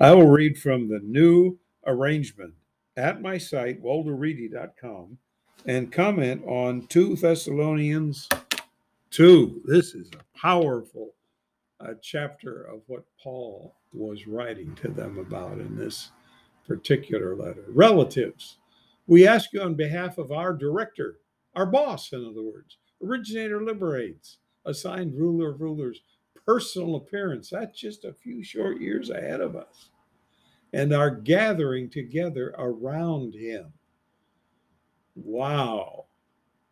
I will read from the new arrangement at my site, walterreedy.com, and comment on 2 Thessalonians 2. This is a powerful uh, chapter of what Paul was writing to them about in this particular letter. Relatives, we ask you on behalf of our director, our boss, in other words, originator liberates, assigned ruler of rulers, personal appearance. That's just a few short years ahead of us. And our gathering together around him. Wow.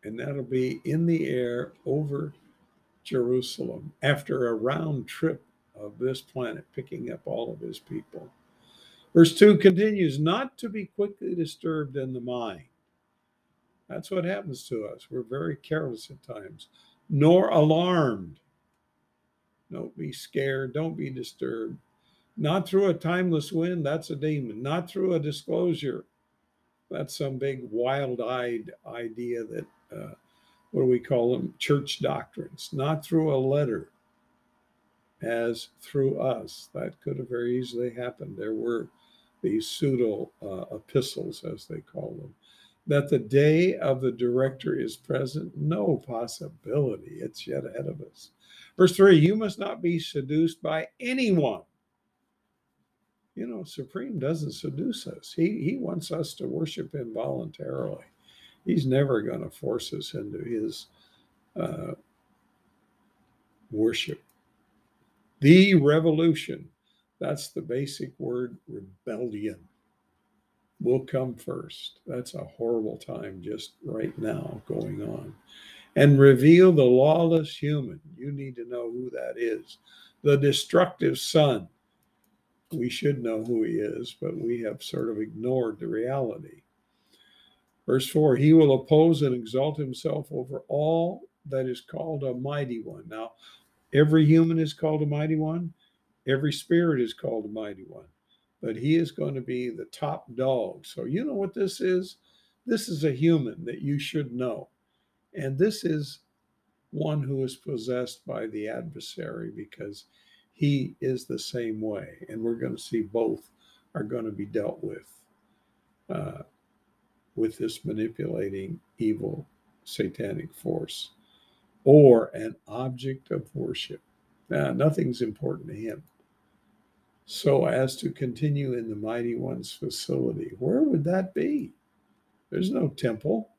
And that'll be in the air over Jerusalem after a round trip of this planet, picking up all of his people. Verse 2 continues not to be quickly disturbed in the mind. That's what happens to us. We're very careless at times, nor alarmed. Don't be scared. Don't be disturbed. Not through a timeless wind, that's a demon. Not through a disclosure, that's some big wild eyed idea that, uh, what do we call them? Church doctrines. Not through a letter, as through us. That could have very easily happened. There were these pseudo uh, epistles, as they call them. That the day of the director is present, no possibility. It's yet ahead of us. Verse 3 You must not be seduced by anyone. You know, Supreme doesn't seduce us. He, he wants us to worship Him voluntarily. He's never going to force us into His uh, worship. The revolution that's the basic word rebellion will come first. That's a horrible time just right now going on. And reveal the lawless human. You need to know who that is. The destructive son. We should know who he is, but we have sort of ignored the reality. Verse 4 He will oppose and exalt himself over all that is called a mighty one. Now, every human is called a mighty one. Every spirit is called a mighty one, but he is going to be the top dog. So, you know what this is? This is a human that you should know. And this is one who is possessed by the adversary because he is the same way. And we're going to see both are going to be dealt with uh, with this manipulating evil satanic force or an object of worship. Now, nothing's important to him so as to continue in the mighty one's facility. Where would that be? There's no temple.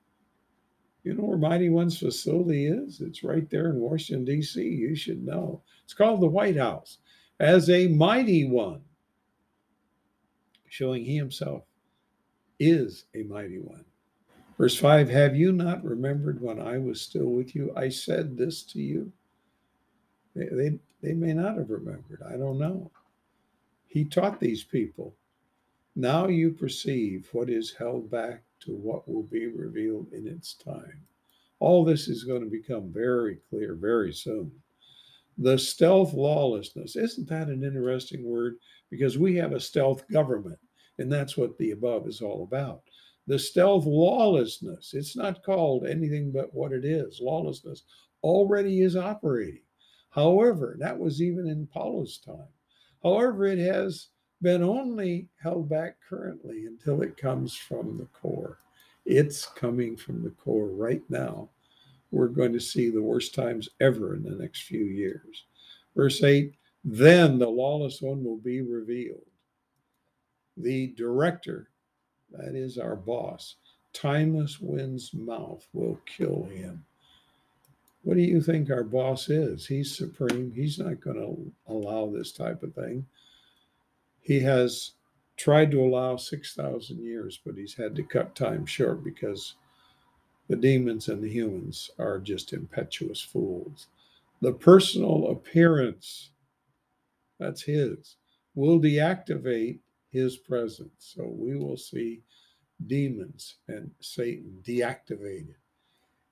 You know where Mighty One's facility is? It's right there in Washington, D.C. You should know. It's called the White House as a mighty one, showing he himself is a mighty one. Verse 5 Have you not remembered when I was still with you? I said this to you. They, they, they may not have remembered. I don't know. He taught these people. Now you perceive what is held back to what will be revealed in its time. All this is going to become very clear very soon. The stealth lawlessness, isn't that an interesting word? Because we have a stealth government, and that's what the above is all about. The stealth lawlessness, it's not called anything but what it is. Lawlessness already is operating. However, that was even in Paul's time. However, it has been only held back currently until it comes from the core. It's coming from the core right now. We're going to see the worst times ever in the next few years. Verse 8 Then the lawless one will be revealed. The director, that is our boss, timeless wind's mouth will kill him. What do you think our boss is? He's supreme. He's not going to allow this type of thing. He has tried to allow 6,000 years, but he's had to cut time short because the demons and the humans are just impetuous fools. The personal appearance, that's his, will deactivate his presence. So we will see demons and Satan deactivated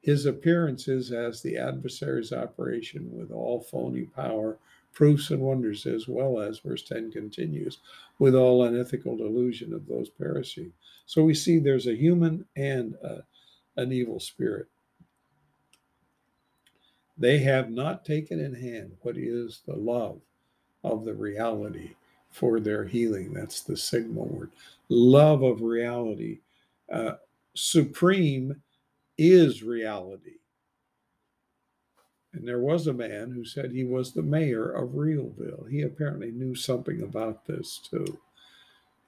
his appearances as the adversary's operation with all phony power, proofs and wonders, as well as, verse 10 continues, with all unethical delusion of those perishing. So we see there's a human and a, an evil spirit. They have not taken in hand what is the love of the reality for their healing. That's the Sigma word. Love of reality. Uh, supreme is reality. And there was a man who said he was the mayor of Realville. He apparently knew something about this too.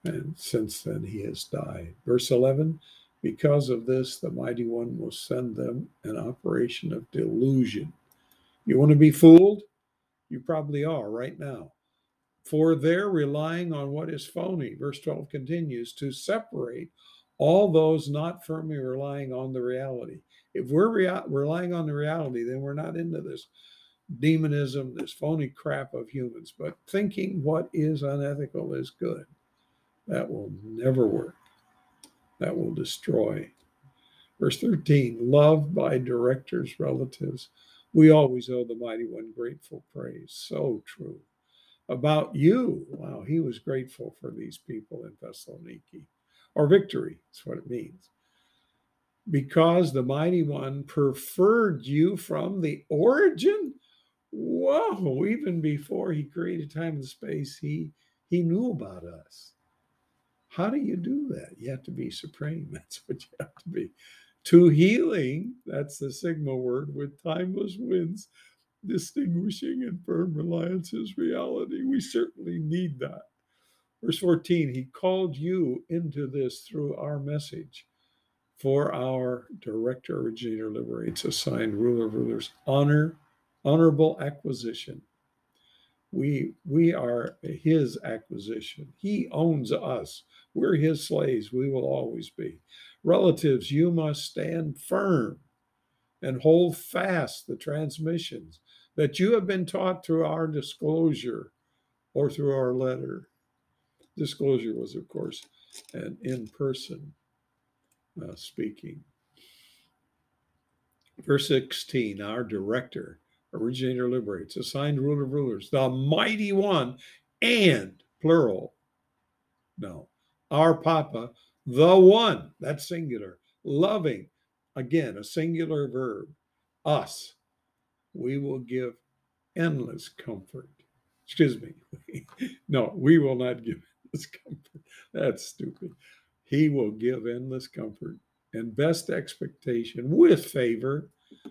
And since then he has died. Verse 11 Because of this, the mighty one will send them an operation of delusion. You want to be fooled? You probably are right now. For they're relying on what is phony. Verse 12 continues to separate all those not firmly relying on the reality. If we're rea- relying on the reality, then we're not into this demonism, this phony crap of humans. But thinking what is unethical is good. That will never work. That will destroy. Verse 13 loved by directors, relatives. We always owe the mighty one grateful praise. So true. About you, wow, he was grateful for these people in Thessaloniki, or victory, that's what it means. Because the mighty one preferred you from the origin? Whoa even before he created time and space he he knew about us. How do you do that? You have to be supreme. That's what you have to be. To healing that's the sigma word with timeless winds distinguishing and firm reliance is reality. We certainly need that verse 14 he called you into this through our message for our director, originator, liberates, assigned ruler of rulers, honor, honorable acquisition. We we are his acquisition. He owns us. We're his slaves. We will always be. Relatives, you must stand firm and hold fast the transmissions that you have been taught through our disclosure or through our letter. Disclosure was, of course, an in person uh, speaking. Verse 16 Our director, originator, liberates, assigned ruler of rulers, the mighty one, and plural. No, our Papa, the one, that's singular, loving, again, a singular verb, us, we will give endless comfort. Excuse me. no, we will not give endless comfort. That's stupid. He will give endless comfort and best expectation with favor.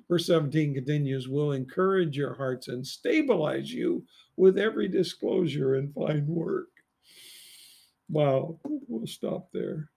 Verse 17 continues, will encourage your hearts and stabilize you with every disclosure and fine work. Wow, we'll stop there.